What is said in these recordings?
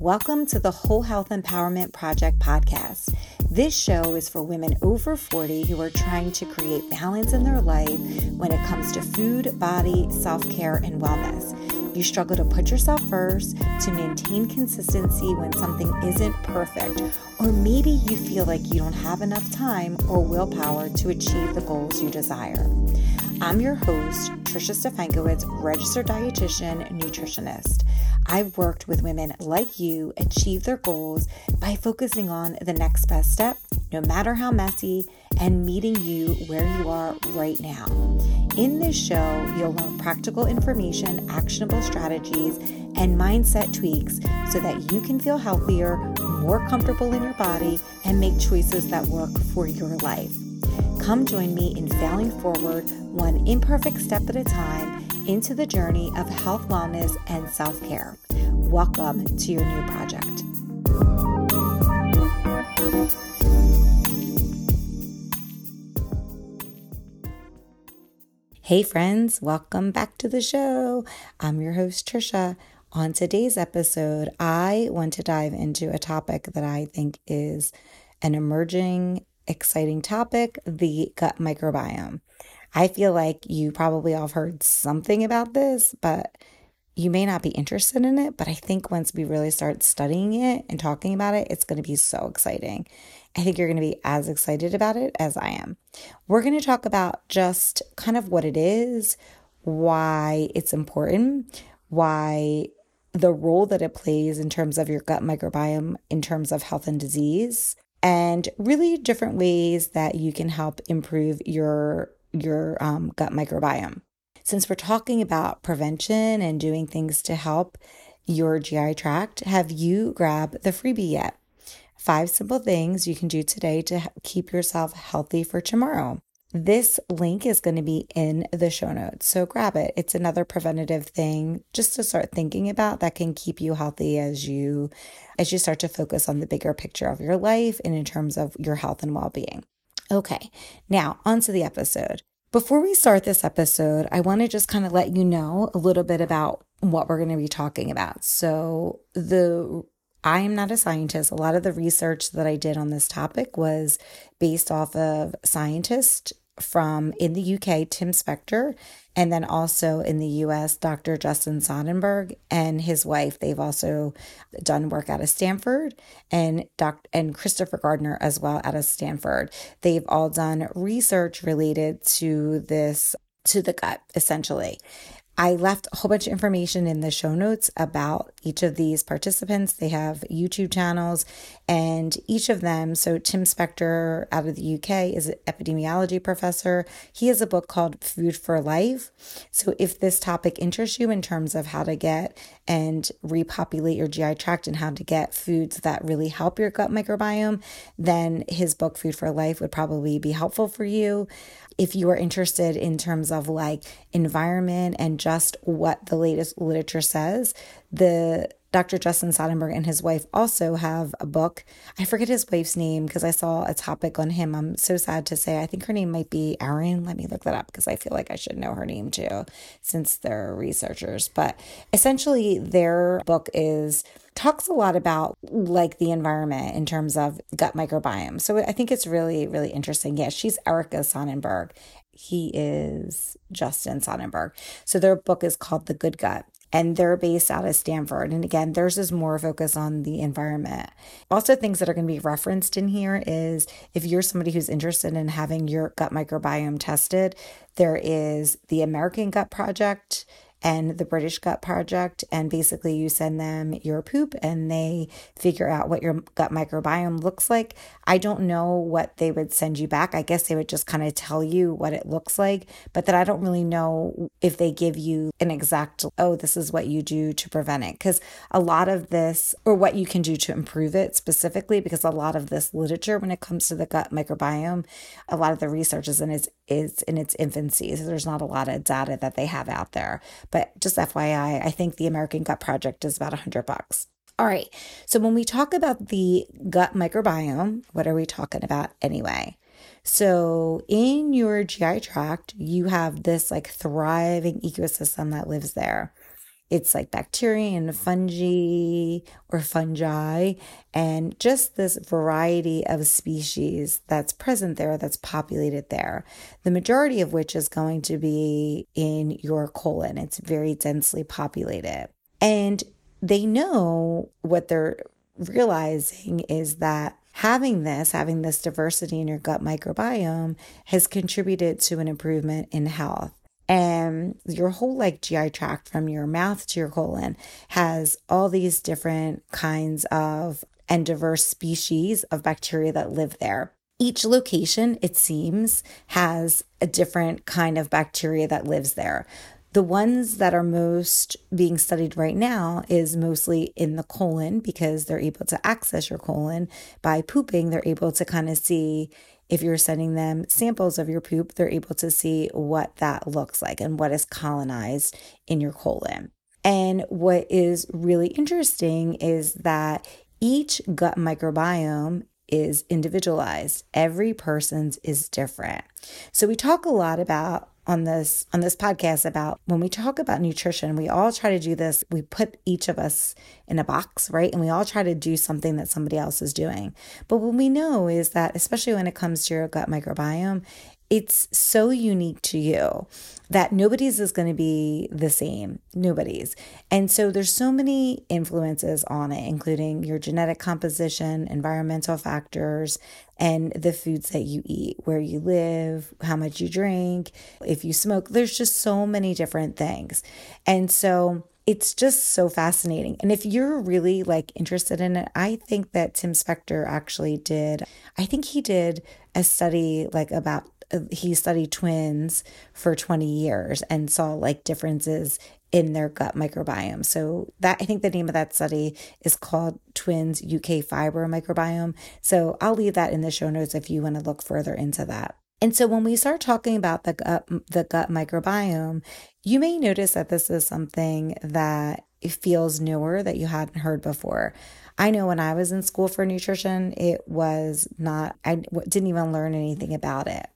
Welcome to the Whole Health Empowerment Project podcast. This show is for women over 40 who are trying to create balance in their life when it comes to food, body, self care, and wellness. You struggle to put yourself first, to maintain consistency when something isn't perfect, or maybe you feel like you don't have enough time or willpower to achieve the goals you desire. I'm your host, Trisha Stefankowitz, registered dietitian, nutritionist. I've worked with women like you achieve their goals by focusing on the next best step, no matter how messy, and meeting you where you are right now. In this show, you'll learn practical information, actionable strategies, and mindset tweaks so that you can feel healthier, more comfortable in your body, and make choices that work for your life. Come join me in failing forward, one imperfect step at a time into the journey of health, wellness, and self care. Welcome to your new project. Hey, friends, welcome back to the show. I'm your host, Trisha. On today's episode, I want to dive into a topic that I think is an emerging, exciting topic the gut microbiome. I feel like you probably all have heard something about this, but you may not be interested in it. But I think once we really start studying it and talking about it, it's going to be so exciting. I think you're going to be as excited about it as I am. We're going to talk about just kind of what it is, why it's important, why the role that it plays in terms of your gut microbiome, in terms of health and disease, and really different ways that you can help improve your your um, gut microbiome. Since we're talking about prevention and doing things to help your GI tract, have you grabbed the freebie yet? Five simple things you can do today to keep yourself healthy for tomorrow. This link is going to be in the show notes. So grab it. It's another preventative thing just to start thinking about that can keep you healthy as you as you start to focus on the bigger picture of your life and in terms of your health and well-being. Okay, now on to the episode. Before we start this episode, I want to just kind of let you know a little bit about what we're going to be talking about. So, the I am not a scientist. A lot of the research that I did on this topic was based off of scientists from in the UK, Tim Spector, and then also in the US, Dr. Justin Sonnenburg and his wife. They've also done work out of Stanford and Dr. and Christopher Gardner as well out of Stanford. They've all done research related to this to the gut essentially. I left a whole bunch of information in the show notes about each of these participants. They have YouTube channels, and each of them. So, Tim Spector out of the UK is an epidemiology professor. He has a book called Food for Life. So, if this topic interests you in terms of how to get and repopulate your GI tract and how to get foods that really help your gut microbiome, then his book, Food for Life, would probably be helpful for you if you are interested in terms of like environment and just what the latest literature says, the Dr. Justin Sonnenburg and his wife also have a book. I forget his wife's name because I saw a topic on him. I'm so sad to say. I think her name might be Erin. Let me look that up because I feel like I should know her name too since they're researchers. But essentially, their book is talks a lot about like the environment in terms of gut microbiome. So I think it's really, really interesting. Yeah, she's Erica Sonnenburg. He is Justin Sonnenburg. So their book is called The Good Gut and they're based out of Stanford. And again, theirs is more focused on the environment. Also, things that are going to be referenced in here is if you're somebody who's interested in having your gut microbiome tested, there is the American Gut Project and the British Gut Project. And basically, you send them your poop and they figure out what your gut microbiome looks like. I don't know what they would send you back. I guess they would just kind of tell you what it looks like, but then I don't really know if they give you an exact, oh, this is what you do to prevent it. Because a lot of this, or what you can do to improve it specifically, because a lot of this literature, when it comes to the gut microbiome, a lot of the research is in its, is in its infancy. So there's not a lot of data that they have out there. But just FYI, I think the American Gut Project is about a hundred bucks. All right. So when we talk about the gut microbiome, what are we talking about anyway? So in your GI tract, you have this like thriving ecosystem that lives there. It's like bacteria and mm-hmm. fungi or fungi, and just this variety of species that's present there, that's populated there. The majority of which is going to be in your colon. It's very densely populated. And they know what they're realizing is that having this, having this diversity in your gut microbiome has contributed to an improvement in health. And your whole like GI tract from your mouth to your colon has all these different kinds of and diverse species of bacteria that live there. Each location, it seems, has a different kind of bacteria that lives there. The ones that are most being studied right now is mostly in the colon because they're able to access your colon by pooping. They're able to kind of see if you're sending them samples of your poop, they're able to see what that looks like and what is colonized in your colon. And what is really interesting is that each gut microbiome is individualized. Every person's is different. So we talk a lot about on this on this podcast about when we talk about nutrition we all try to do this. We put each of us in a box right? And we all try to do something that somebody else is doing. But what we know is that especially when it comes to your gut microbiome it's so unique to you that nobody's is going to be the same nobody's. And so there's so many influences on it including your genetic composition environmental factors and the foods that you eat where you live how much you drink if you smoke. There's just so many different things. And so it's just so fascinating. And if you're really like interested in it, I think that Tim Spector actually did, I think he did a study like about he studied twins for 20 years and saw like differences in their gut microbiome. So that I think the name of that study is called Twins UK Fiber Microbiome. So I'll leave that in the show notes if you want to look further into that. And so when we start talking about the gut, the gut microbiome, you may notice that this is something that feels newer that you hadn't heard before. I know when I was in school for nutrition, it was not, I didn't even learn anything about it.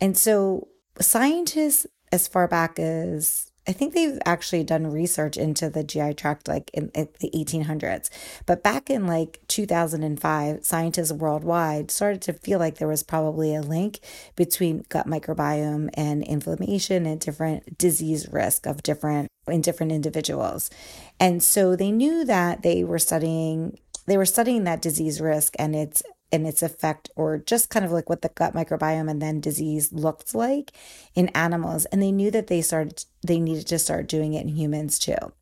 And so scientists, as far back as I think they've actually done research into the GI tract like in, in, the 1800s. But back in like 2005, scientists worldwide started to feel like there was probably a link between gut microbiome and inflammation and different disease risk of different in different individuals. And so they knew that they were studying they were studying that disease risk and its and its effect, or just kind of like what the gut microbiome and then disease looked like in animals. And they knew that they started, they needed to start doing it in humans too.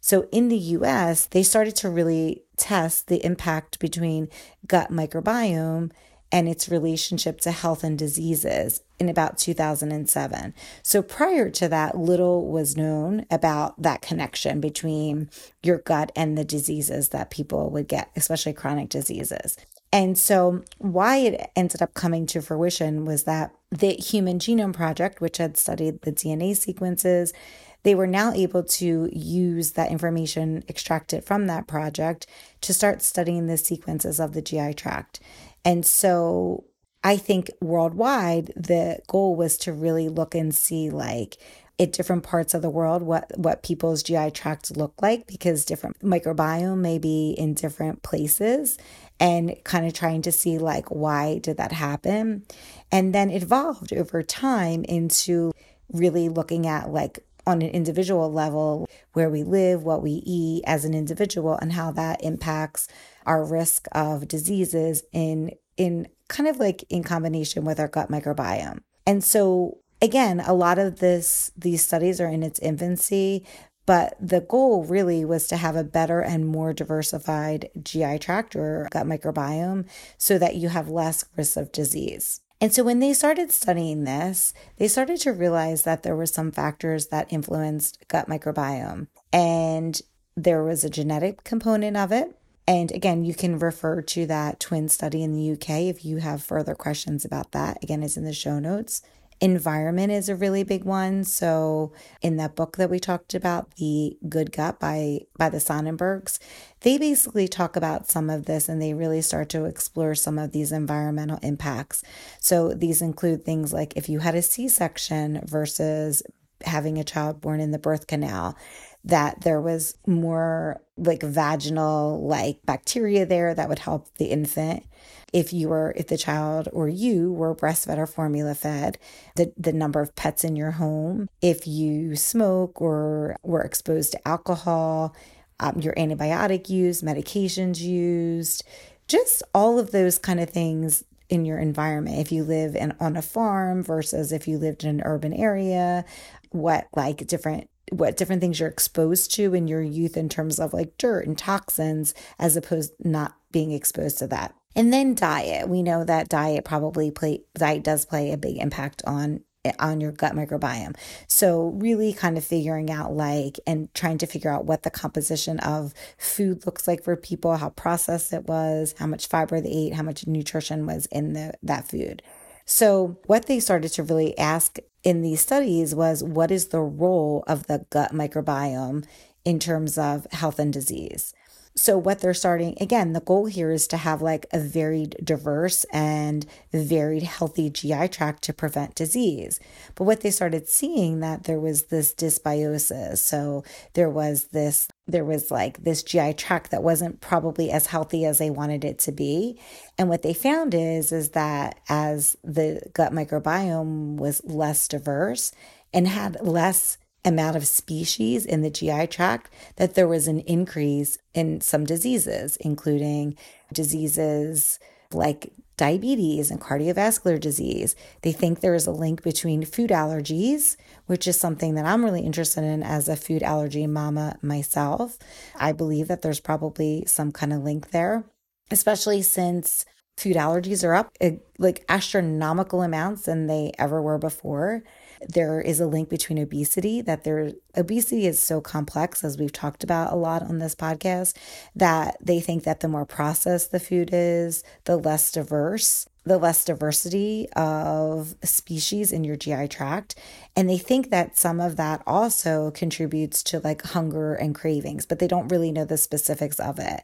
So in the US, they started to really test the impact between gut microbiome and its relationship to health and diseases in about 2007. So prior to that, little was known about that connection between your gut and the diseases that people would get, especially chronic diseases. And so, why it ended up coming to fruition was that the Human Genome Project, which had studied the DNA sequences, they were now able to use that information extracted from that project to start studying the sequences of the GI tract. And so, I think worldwide, the goal was to really look and see like at different parts of the world what what people's GI tracts look like because different microbiome may be in different places and kind of trying to see like why did that happen? And then evolved over time into really looking at like on an individual level where we live what we eat as an individual and how that impacts our risk of diseases in in kind of like in combination with our gut microbiome. And so again, a lot of this these studies are in its infancy, but the goal really was to have a better and more diversified GI tract or gut microbiome so that you have less risk of disease. And so when they started studying this, they started to realize that there were some factors that influenced gut microbiome. And there was a genetic component of it. And again, you can refer to that twin study in the UK if you have further questions about that. Again, it's in the show notes environment is a really big one. So in that book that we talked about the good gut by by the sonnenburgs they basically talk about some of this and they really start to explore some of these environmental impacts. So these include things like if you had a c-section versus having a child born in the birth canal that there was more like vaginal like bacteria there that would help the infant if you were if the child or you were breastfed or formula fed the the number of pets in your home if you smoke or were exposed to alcohol um, your antibiotic use medications used just all of those kind of things in your environment. If you live in on a farm versus if you lived in an urban area what like different what different things you're exposed to in your youth in terms of like dirt and toxins as opposed not being exposed to that and then diet we know that diet probably play diet does play a big impact on on your gut microbiome. So, really kind of figuring out like and trying to figure out what the composition of food looks like for people, how processed it was, how much fiber they ate, how much nutrition was in the that food. So, what they started to really ask in these studies was what is the role of the gut microbiome in terms of health and disease? So, what they're starting again, the goal here is to have like a varied, diverse, and varied, healthy GI tract to prevent disease. But what they started seeing that there was this dysbiosis. So, there was this, there was like this GI tract that wasn't probably as healthy as they wanted it to be. And what they found is, is that as the gut microbiome was less diverse and had less amount of species in the GI tract that there was an increase in some diseases, including diseases like diabetes and cardiovascular disease. They think there is a link between food allergies, which is something that I'm really interested in as a food allergy mama myself. I believe that there's probably some kind of link there, especially since food allergies are up eh, like astronomical amounts than they ever were before there is a link between obesity that there obesity is so complex as we've talked about a lot on this podcast that they think that the more processed the food is the less diverse the less diversity of species in your GI tract. And they think that some of that also contributes to like hunger and cravings, but they don't really know the specifics of it.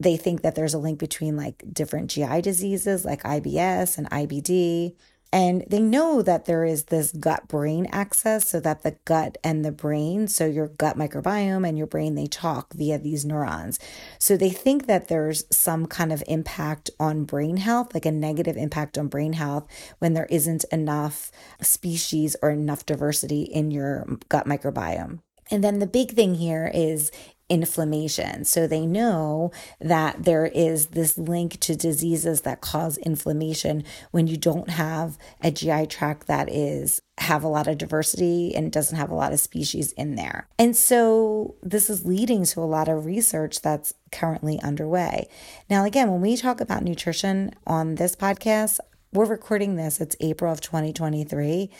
They think that there's a link between like different GI diseases like IBS and IBD and they know that there is this gut brain axis so that the gut and the brain, so your gut microbiome and your brain, they talk via these neurons. So they think that there's some kind of impact on brain health, like a negative impact on brain health when there isn't enough species or enough diversity in your gut microbiome. And then the big thing here is inflammation. So they know that there is this link to diseases that cause inflammation when you don't have a GI tract that is have a lot of diversity and doesn't have a lot of species in there. And so this is leading to a lot of research that's currently underway. Now again, when we talk about nutrition on this podcast, we're recording this it's April of 2023.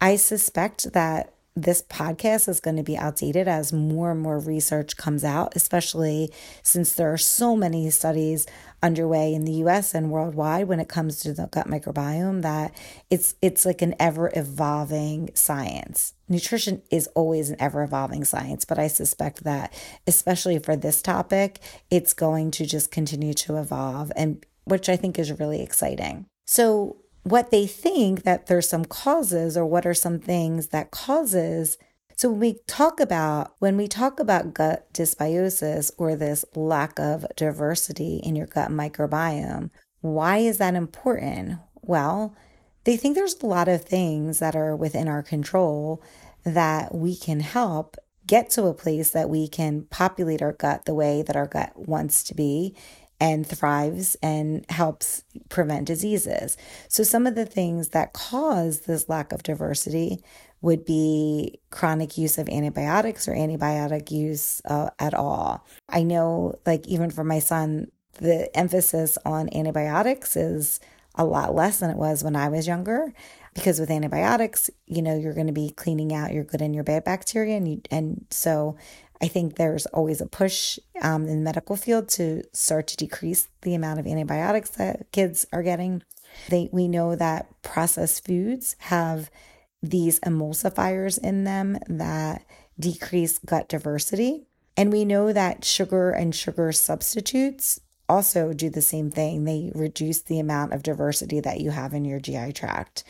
I suspect that this podcast is going to be outdated as more and more research comes out, especially since there are so many studies underway in the US and worldwide when it comes to the gut microbiome that it's it's like an ever evolving science. Nutrition is always an ever evolving science, but I suspect that especially for this topic, it's going to just continue to evolve and which I think is really exciting. So what they think that there's some causes or what are some things that causes so when we talk about when we talk about gut dysbiosis or this lack of diversity in your gut microbiome, why is that important? Well, they think there's a lot of things that are within our control that we can help get to a place that we can populate our gut the way that our gut wants to be and thrives and helps prevent diseases. So, some of the things that cause this lack of diversity would be chronic use of antibiotics or antibiotic use uh, at all. I know, like, even for my son, the emphasis on antibiotics is a lot less than it was when I was younger because with antibiotics, you know, you're going to be cleaning out your good and your bad bacteria and you, and so I think there's always a push um, in the medical field to start to decrease the amount of antibiotics that kids are getting. They, we know that processed foods have these emulsifiers in them that decrease gut diversity. And we know that sugar and sugar substitutes also do the same thing. They reduce the amount of diversity that you have in your GI tract.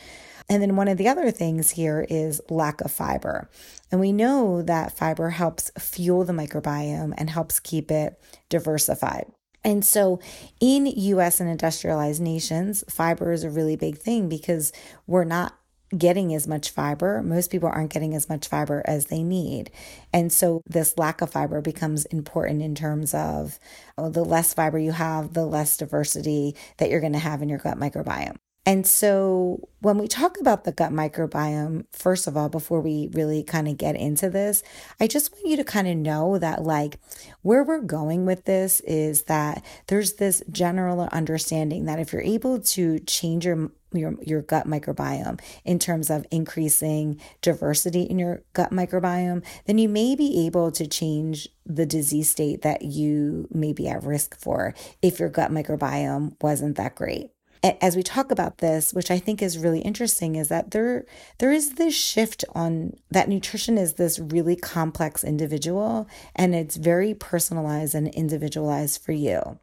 And then one of the other things here is lack of fiber. And we know that fiber helps fuel the microbiome and helps keep it diversified. And so in US and industrialized nations, fiber is a really big thing because we're not getting as much fiber. Most people aren't getting as much fiber as they need. And so this lack of fiber becomes important in terms of oh, the less fiber you have, the less diversity that you're going to have in your gut microbiome. And so, when we talk about the gut microbiome, first of all, before we really kind of get into this, I just want you to kind of know that, like, where we're going with this is that there's this general understanding that if you're able to change your your, your gut microbiome in terms of increasing diversity in your gut microbiome, then you may be able to change the disease state that you may be at risk for if your gut microbiome wasn't that great as we talk about this, which I think is really interesting, is that there there is this shift on that nutrition is this really complex individual and it's very personalized and individualized for you.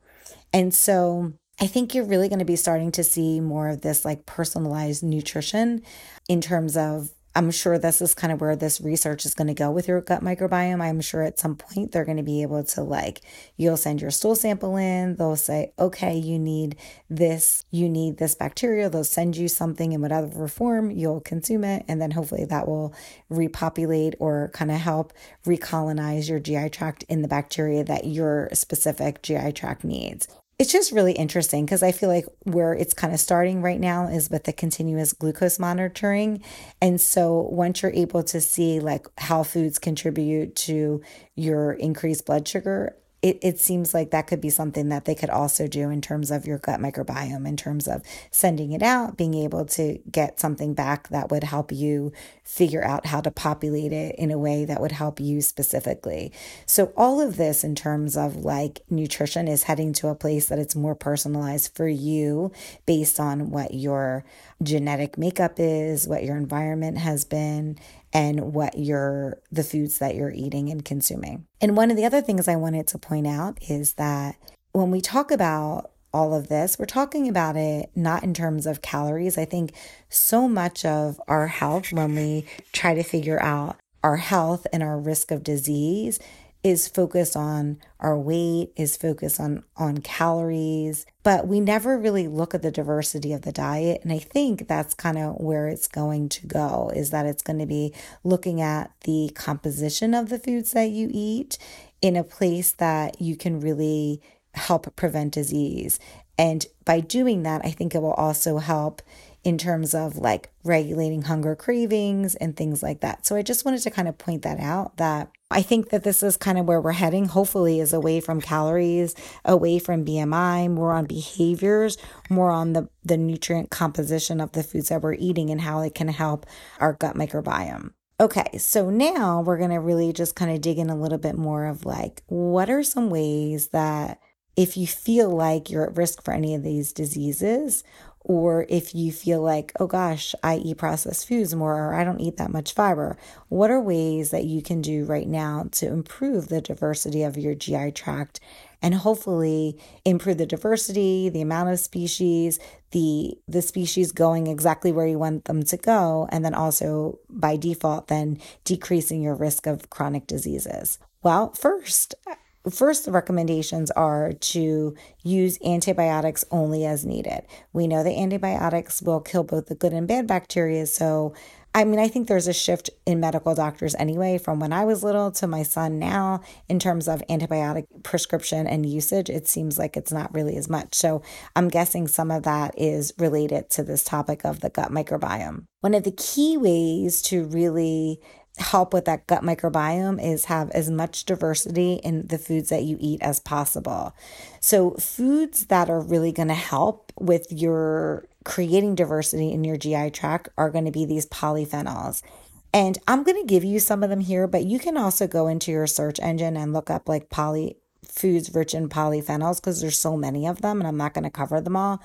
And so I think you're really going to be starting to see more of this like personalized nutrition in terms of I'm sure this is kind of where this research is going to go with your gut microbiome. I'm sure at some point they're going to be able to, like, you'll send your stool sample in. They'll say, okay, you need this, you need this bacteria. They'll send you something in whatever form, you'll consume it. And then hopefully that will repopulate or kind of help recolonize your GI tract in the bacteria that your specific GI tract needs it's just really interesting because I feel like where it's kind of starting right now is with the continuous glucose monitoring. And so once you're able to see like how foods contribute to your increased blood sugar, it, it seems like that could be something that they could also do in terms of your gut microbiome, in terms of sending it out, being able to get something back that would help you figure out how to populate it in a way that would help you specifically. So, all of this in terms of like nutrition is heading to a place that it's more personalized for you based on what your genetic makeup is, what your environment has been, and what you're the foods that you're eating and consuming. And one of the other things I wanted to point out is that when we talk about all of this, we're talking about it not in terms of calories. I think so much of our health, when we try to figure out our health and our risk of disease, is focused on our weight, is focused on on calories, but we never really look at the diversity of the diet. And I think that's kind of where it's going to go is that it's going to be looking at the composition of the foods that you eat in a place that you can really help prevent disease. And by doing that, I think it will also help in terms of like regulating hunger cravings and things like that. So I just wanted to kind of point that out that I think that this is kind of where we're heading, hopefully, is away from calories, away from BMI, more on behaviors, more on the, the nutrient composition of the foods that we're eating and how it can help our gut microbiome. Okay, so now we're going to really just kind of dig in a little bit more of like, what are some ways that if you feel like you're at risk for any of these diseases, or if you feel like, oh gosh, I eat processed foods more, or I don't eat that much fiber, what are ways that you can do right now to improve the diversity of your GI tract and hopefully improve the diversity, the amount of species, the the species going exactly where you want them to go, and then also by default then decreasing your risk of chronic diseases. Well, first, First, the recommendations are to use antibiotics only as needed. We know that antibiotics will kill both the good and bad bacteria. So, I mean, I think there's a shift in medical doctors anyway from when I was little to my son now in terms of antibiotic prescription and usage. It seems like it's not really as much. So, I'm guessing some of that is related to this topic of the gut microbiome. One of the key ways to really help with that gut microbiome is have as much diversity in the foods that you eat as possible. So, foods that are really going to help with your creating diversity in your GI tract are going to be these polyphenols. And I'm going to give you some of them here, but you can also go into your search engine and look up like poly foods rich in polyphenols because there's so many of them and I'm not going to cover them all.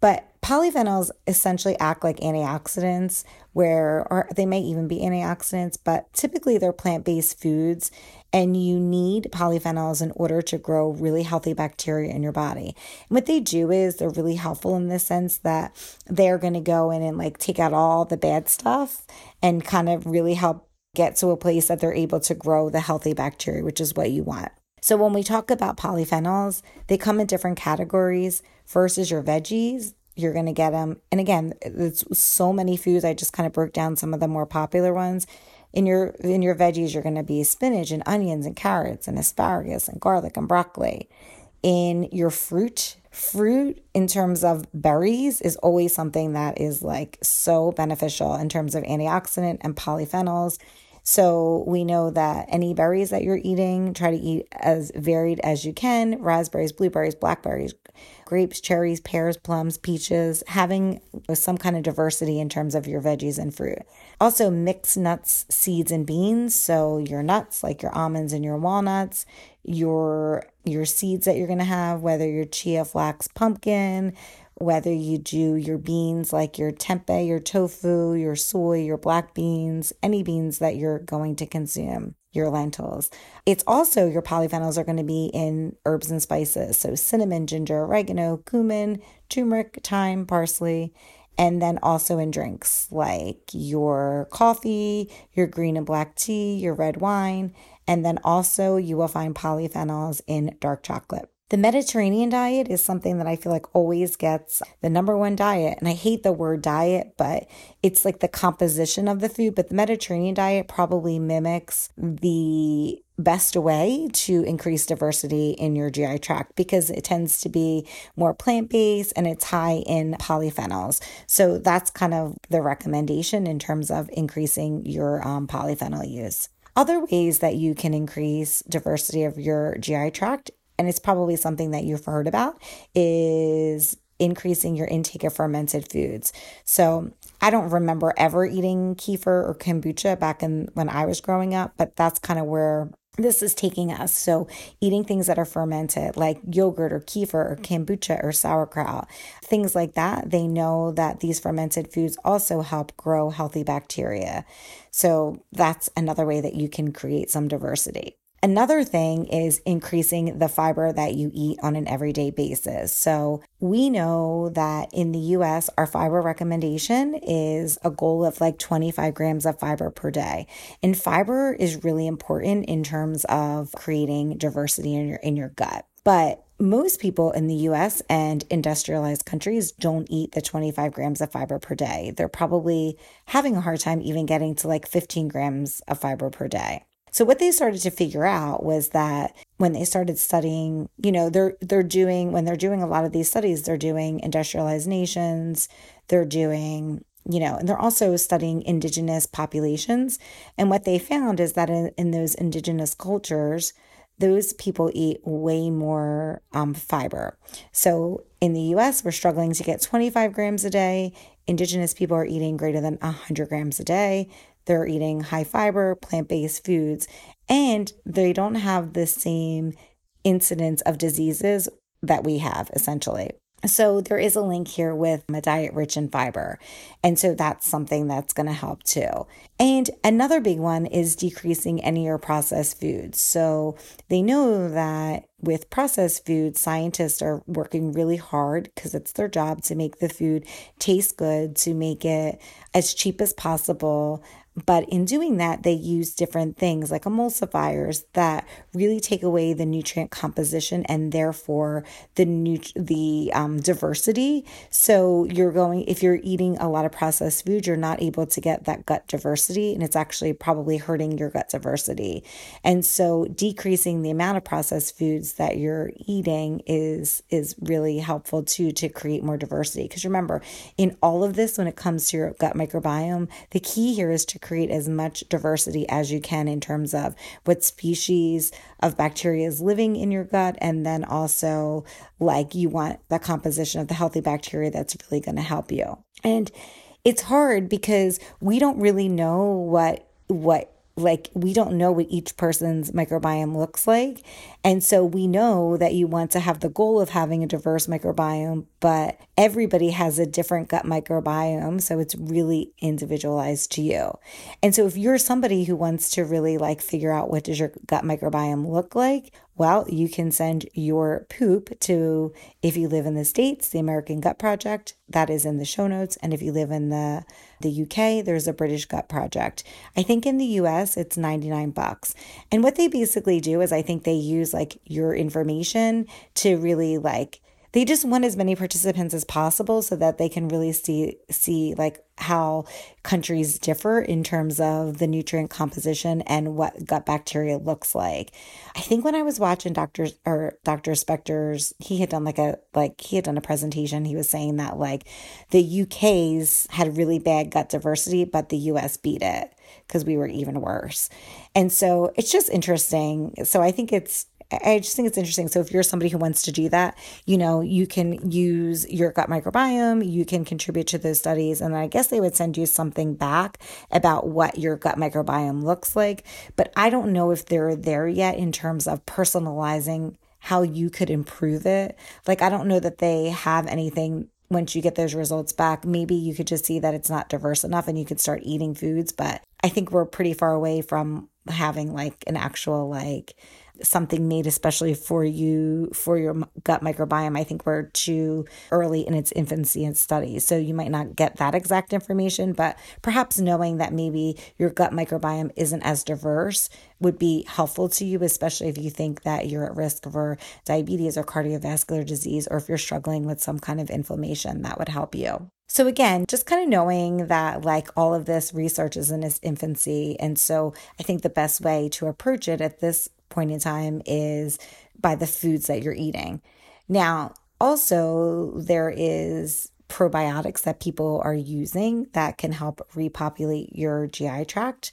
But Polyphenols essentially act like antioxidants, where, or they may even be antioxidants, but typically they're plant based foods, and you need polyphenols in order to grow really healthy bacteria in your body. And what they do is they're really helpful in the sense that they're going to go in and like take out all the bad stuff and kind of really help get to a place that they're able to grow the healthy bacteria, which is what you want. So when we talk about polyphenols, they come in different categories. First is your veggies. You're going to get them. And again, it's so many foods. I just kind of broke down some of the more popular ones. In your in your veggies, you're going to be spinach and onions and carrots and asparagus and garlic and broccoli. In your fruit, fruit in terms of berries is always something that is like so beneficial in terms of antioxidant and polyphenols. So we know that any berries that you're eating, try to eat as varied as you can raspberries, blueberries, blackberries, grapes, cherries, pears, plums, peaches, having some kind of diversity in terms of your veggies and fruit. Also, mix nuts, seeds, and beans. So your nuts, like your almonds and your walnuts, your your seeds that you're going to have, whether your chia, flax, pumpkin, whether you do your beans like your tempeh, your tofu, your soy, your black beans, any beans that you're going to consume, your lentils. It's also your polyphenols are going to be in herbs and spices. So cinnamon, ginger, oregano, cumin, turmeric, thyme, parsley, and then also in drinks like your coffee, your green and black tea, your red wine, and then also you will find polyphenols in dark chocolate. The Mediterranean diet is something that I feel like always gets the number one diet. And I hate the word diet, but it's like the composition of the food. But the Mediterranean diet probably mimics the best way to increase diversity in your GI tract because it tends to be more plant based and it's high in polyphenols. So that's kind of the recommendation in terms of increasing your um, polyphenol use. Other ways that you can increase diversity of your GI tract and it's probably something that you've heard about, is increasing your intake of fermented foods. So I don't remember ever eating kefir or kombucha back in when I was growing up, but that's kind of where this is taking us. So, eating things that are fermented, like yogurt or kefir or kombucha or sauerkraut, things like that, they know that these fermented foods also help grow healthy bacteria. So, that's another way that you can create some diversity. Another thing is increasing the fiber that you eat on an everyday basis. So we know that in the US, our fiber recommendation is a goal of like 25 grams of fiber per day. And fiber is really important in terms of creating diversity in your, in your gut. But most people in the US and industrialized countries don't eat the 25 grams of fiber per day. They're probably having a hard time even getting to like 15 grams of fiber per day. So what they started to figure out was that when they started studying, you know, they're they're doing when they're doing a lot of these studies, they're doing industrialized nations, they're doing you know, and they're also studying indigenous populations. And what they found is that in, in those indigenous cultures, those people eat way more um, fiber. So in the US, we're struggling to get 25 grams a day. Indigenous people are eating greater than 100 grams a day. They're eating high fiber, plant based foods, and they don't have the same incidence of diseases that we have, essentially. So there is a link here with a diet rich in fiber. And so that's something that's going to help too. And another big one is decreasing any your processed foods. So they know that with processed foods, scientists are working really hard because it's their job to make the food taste good, to make it as cheap as possible, but in doing that, they use different things like emulsifiers that really take away the nutrient composition and therefore the nut- the um, diversity. So you're going if you're eating a lot of processed food, you're not able to get that gut diversity, and it's actually probably hurting your gut diversity. And so decreasing the amount of processed foods that you're eating is is really helpful too to create more diversity. Because remember, in all of this, when it comes to your gut microbiome, the key here is to create as much diversity as you can in terms of what species of bacteria is living in your gut. And then also, like, you want the composition of the healthy bacteria that's really going to help you. And it's hard because we don't really know what, what, like we don't know what each person's microbiome looks like and so we know that you want to have the goal of having a diverse microbiome but everybody has a different gut microbiome. So it's really individualized to you. And so if you're somebody who wants to really like figure out what does your gut microbiome look like, well, you can send your poop to, if you live in the States, the American Gut Project. That is in the show notes. And if you live in the, the UK, there's a British Gut Project. I think in the US, it's 99 bucks. And what they basically do is I think they use like your information to really like they just want as many participants as possible so that they can really see see like how countries differ in terms of the nutrient composition and what gut bacteria looks like. I think when I was watching Dr. or Dr. Spector's, he had done like a like he had done a presentation. He was saying that like the UK's had really bad gut diversity, but the US beat it because we were even worse. And so it's just interesting. So I think it's I just think it's interesting. So if you're somebody who wants to do that, you know, you can use your gut microbiome, you can contribute to those studies, and I guess they would send you something back about what your gut microbiome looks like. But I don't know if they're there yet in terms of personalizing how you could improve it. Like I don't know that they have anything once you get those results back, maybe you could just see that it's not diverse enough and you could start eating foods. But I think we're pretty far away from having like an actual like something made especially for you for your gut microbiome i think we're too early in its infancy and studies so you might not get that exact information but perhaps knowing that maybe your gut microbiome isn't as diverse would be helpful to you especially if you think that you're at risk for diabetes or cardiovascular disease or if you're struggling with some kind of inflammation that would help you so, again, just kind of knowing that like all of this research is in its infancy. And so I think the best way to approach it at this point in time is by the foods that you're eating. Now, also, there is probiotics that people are using that can help repopulate your GI tract.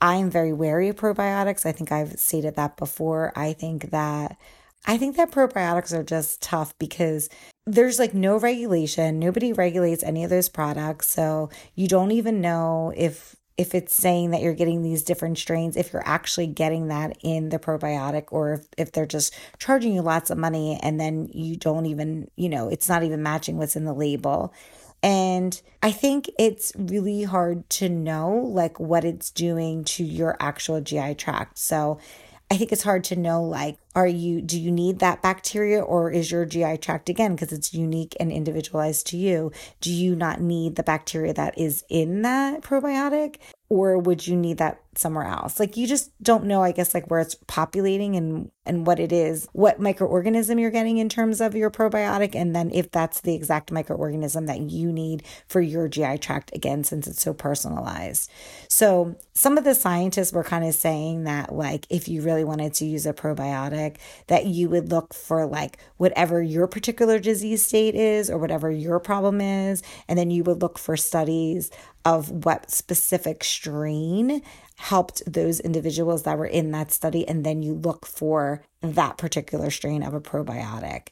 I'm very wary of probiotics. I think I've stated that before. I think that I think that probiotics are just tough because there's like no regulation. Nobody regulates any of those products. So you don't even know if if it's saying that you're getting these different strains, if you're actually getting that in the probiotic, or if, if they're just charging you lots of money and then you don't even, you know, it's not even matching what's in the label. And I think it's really hard to know like what it's doing to your actual GI tract. So I think it's hard to know like are you do you need that bacteria or is your GI tract again? Because it's unique and individualized to you. Do you not need the bacteria that is in that probiotic or would you need that somewhere else? Like you just don't know i guess like where it's populating and and what it is what microorganism you're getting in terms of your probiotic and then if that's the exact microorganism that you need for your gi tract again since it's so personalized. So some of the scientists were kind of saying that like if you really wanted to use a probiotic that you would look for like whatever your particular disease state is or whatever your problem is and then you would look for studies of what specific strain helped those individuals that were in that study. And then you look for that particular strain of a probiotic.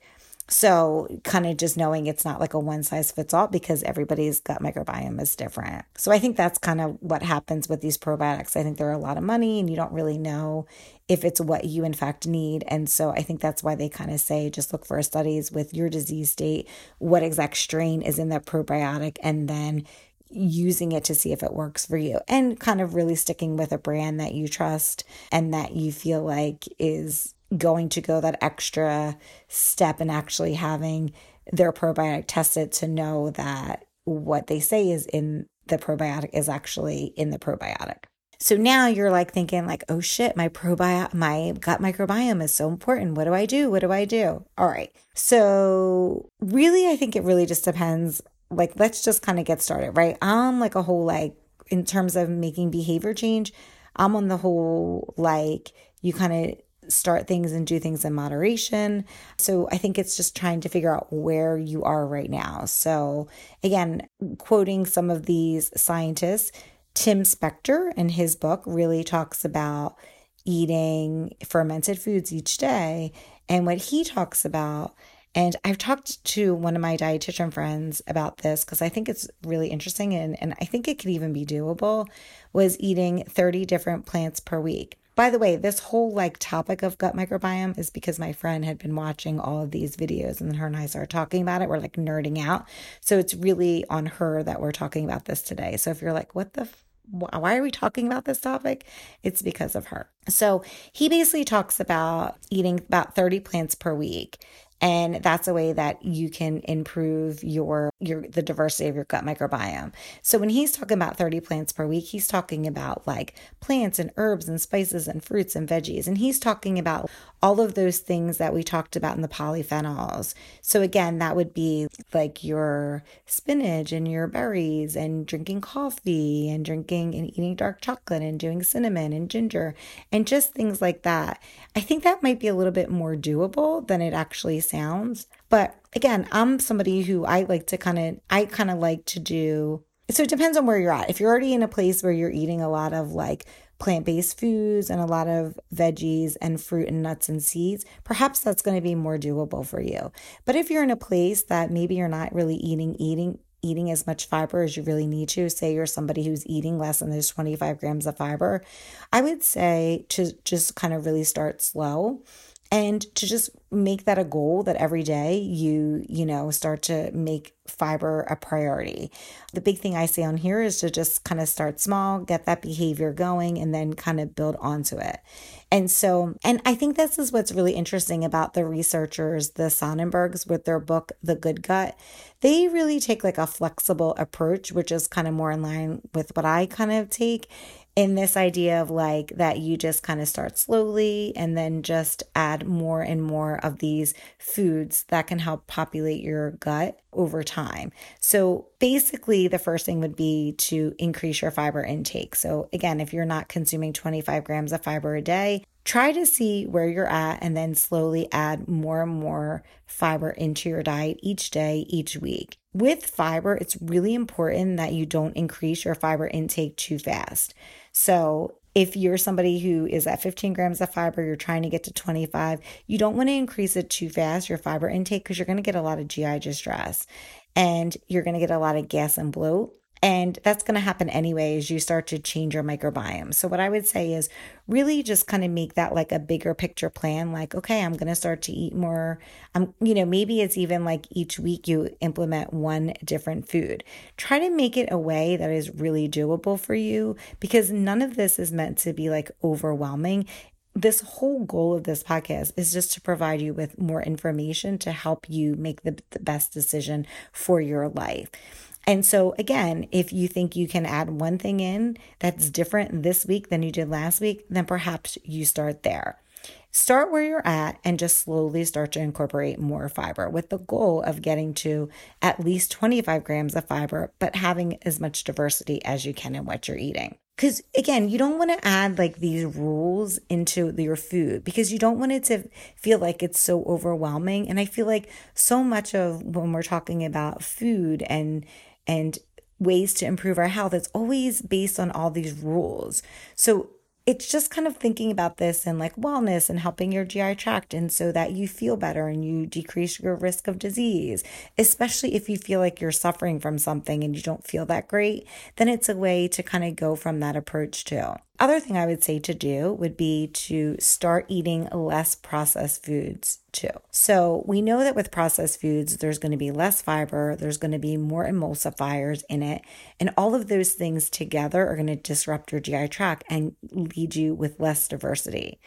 So, kind of just knowing it's not like a one size fits all because everybody's gut microbiome is different. So, I think that's kind of what happens with these probiotics. I think they're a lot of money and you don't really know if it's what you in fact need. And so, I think that's why they kind of say just look for studies with your disease state, what exact strain is in that probiotic, and then using it to see if it works for you and kind of really sticking with a brand that you trust and that you feel like is going to go that extra step and actually having their probiotic tested to know that what they say is in the probiotic is actually in the probiotic. So now you're like thinking like, oh shit, my probiotic, my gut microbiome is so important. What do I do? What do I do? All right. So really, I think it really just depends like let's just kind of get started, right? I'm like a whole like in terms of making behavior change, I'm on the whole like you kind of start things and do things in moderation. So I think it's just trying to figure out where you are right now. So again, quoting some of these scientists, Tim Spector in his book really talks about eating fermented foods each day. And what he talks about and I've talked to one of my dietitian friends about this because I think it's really interesting and, and I think it could even be doable was eating 30 different plants per week. by the way, this whole like topic of gut microbiome is because my friend had been watching all of these videos and then her and I started talking about it. We're like nerding out. So it's really on her that we're talking about this today. So if you're like, what the f- why are we talking about this topic? It's because of her. So he basically talks about eating about 30 plants per week and that's a way that you can improve your your the diversity of your gut microbiome. So when he's talking about 30 plants per week, he's talking about like plants and herbs and spices and fruits and veggies and he's talking about all of those things that we talked about in the polyphenols. So again, that would be like your spinach and your berries and drinking coffee and drinking and eating dark chocolate and doing cinnamon and ginger and just things like that. I think that might be a little bit more doable than it actually sounds. But again, I'm somebody who I like to kind of, I kind of like to do. So it depends on where you're at. If you're already in a place where you're eating a lot of like plant based foods and a lot of veggies and fruit and nuts and seeds, perhaps that's going to be more doable for you. But if you're in a place that maybe you're not really eating, eating, eating as much fiber as you really need to, say you're somebody who's eating less than those 25 grams of fiber, I would say to just kind of really start slow and to just make that a goal that every day you you know start to make fiber a priority. The big thing i say on here is to just kind of start small get that behavior going and then kind of build onto it. And so and i think this is what's really interesting about the researchers the sonnenburgs with their book the good gut. They really take like a flexible approach which is kind of more in line with what i kind of take in this idea of like that you just kind of start slowly and then just add more and more of these foods that can help populate your gut over time. So basically, the first thing would be to increase your fiber intake. So, again, if you're not consuming 25 grams of fiber a day, try to see where you're at and then slowly add more and more fiber into your diet each day, each week. With fiber, it's really important that you don't increase your fiber intake too fast. So if you're somebody who is at 15 grams of fiber, you're trying to get to 25, you don't want to increase it too fast, your fiber intake, because you're going to get a lot of GI distress and you're going to get a lot of gas and bloat. And that's going to happen anyway as you start to change your microbiome. So, what I would say is really just kind of make that like a bigger picture plan. Like, okay, I'm going to start to eat more. I'm, you know, maybe it's even like each week you implement one different food. Try to make it a way that is really doable for you because none of this is meant to be like overwhelming this whole goal of this podcast is just to provide you with more information to help you make the, the best decision for your life. And so, again, if you think you can add one thing in that's mm-hmm. different this week than you did last week, then perhaps you start there. Start where you're at and just slowly start to incorporate more fiber with the goal of getting to at least 25 grams of fiber, but having as much diversity as you can in what you're eating. Because again, you don't want to add like these rules into your food because you don't want it to feel like it's so overwhelming. And I feel like so much of when we're talking about food and and ways to improve our health, it's always based on all these rules. So it's just kind of thinking about this and like wellness and helping your GI tract and so that you feel better and you decrease your risk of disease, especially if you feel like you're suffering from something and you don't feel that great, then it's a way to kind of go from that approach too. Other thing I would say to do would be to start eating less processed foods too. So we know that with processed foods, there's going to be less fiber, there's going to be more emulsifiers in it, and all of those things together are going to disrupt your GI tract and lead you with less diversity.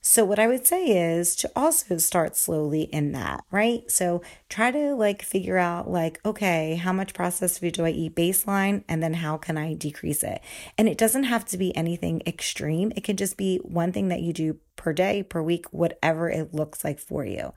So, what I would say is to also start slowly in that, right? So, try to like figure out, like, okay, how much processed food do I eat baseline? And then how can I decrease it? And it doesn't have to be anything extreme, it can just be one thing that you do per day, per week, whatever it looks like for you.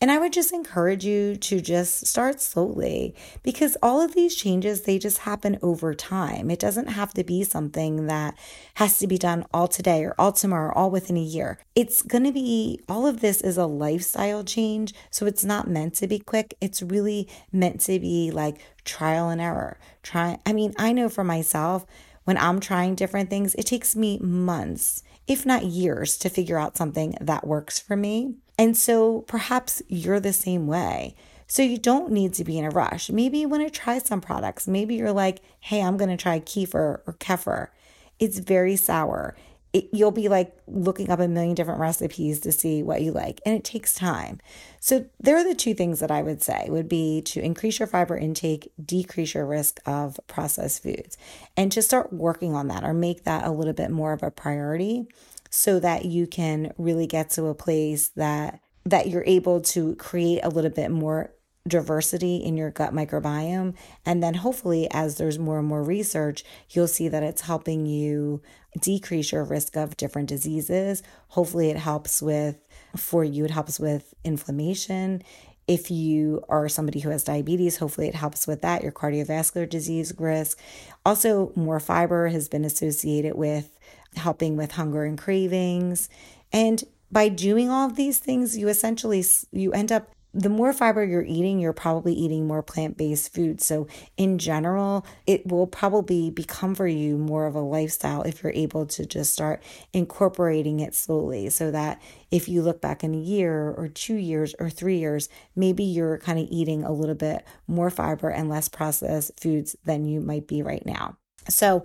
And I would just encourage you to just start slowly because all of these changes, they just happen over time. It doesn't have to be something that has to be done all today or all tomorrow, or all within a year. It's going to be, all of this is a lifestyle change. So it's not meant to be quick. It's really meant to be like trial and error. Try, I mean, I know for myself, when I'm trying different things, it takes me months, if not years, to figure out something that works for me. And so perhaps you're the same way. So you don't need to be in a rush. Maybe you want to try some products. Maybe you're like, hey, I'm going to try kefir or kefir. It's very sour. It, you'll be like looking up a million different recipes to see what you like and it takes time. So there are the two things that i would say. Would be to increase your fiber intake decrease your risk of processed foods and to start working on that or make that a little bit more of a priority so that you can really get to a place that that you're able to create a little bit more diversity in your gut microbiome. And then hopefully, as there's more and more research, you'll see that it's helping you decrease your risk of different diseases. Hopefully, it helps with, for you, it helps with inflammation. If you are somebody who has diabetes, hopefully it helps with that, your cardiovascular disease risk. Also, more fiber has been associated with helping with hunger and cravings. And by doing all of these things, you essentially you end up the more fiber you're eating, you're probably eating more plant based food. So, in general, it will probably become for you more of a lifestyle if you're able to just start incorporating it slowly. So that if you look back in a year or two years or three years, maybe you're kind of eating a little bit more fiber and less processed foods than you might be right now. So,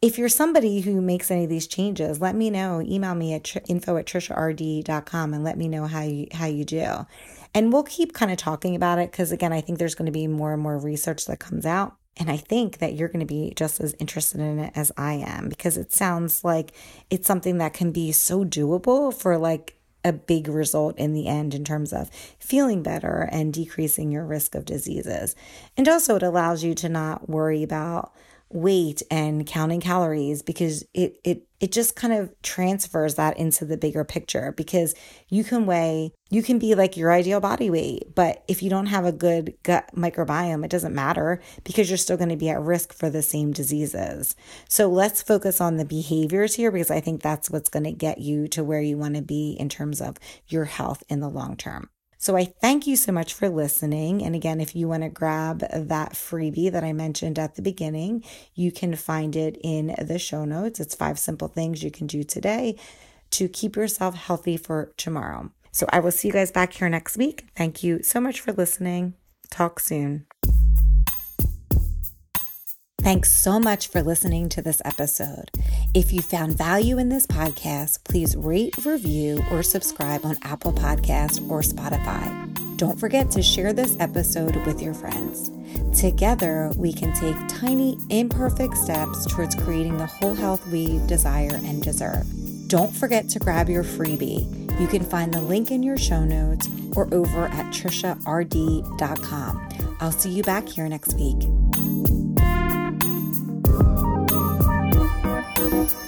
if you're somebody who makes any of these changes, let me know. Email me at tr- info at triciard.com and let me know how you how you do. And we'll keep kind of talking about it because, again, I think there's going to be more and more research that comes out. And I think that you're going to be just as interested in it as I am because it sounds like it's something that can be so doable for like a big result in the end in terms of feeling better and decreasing your risk of diseases. And also, it allows you to not worry about weight and counting calories because it it it just kind of transfers that into the bigger picture because you can weigh you can be like your ideal body weight but if you don't have a good gut microbiome it doesn't matter because you're still going to be at risk for the same diseases. So let's focus on the behaviors here because i think that's what's going to get you to where you want to be in terms of your health in the long term so I thank you so much for listening. And again, if you want to grab that freebie that I mentioned at the beginning, you can find it in the show notes. It's five simple things you can do today to keep yourself healthy for tomorrow. So I will see you guys back here next week. Thank you so much for listening. Talk soon. Thanks so much for listening to this episode. If you found value in this podcast, please rate, review, or subscribe on Apple Podcast or Spotify. Don't forget to share this episode with your friends. Together, we can take tiny, imperfect steps towards creating the whole health we desire and deserve. Don't forget to grab your freebie. You can find the link in your show notes or over at triciard.com. I'll see you back here next week. Thank you.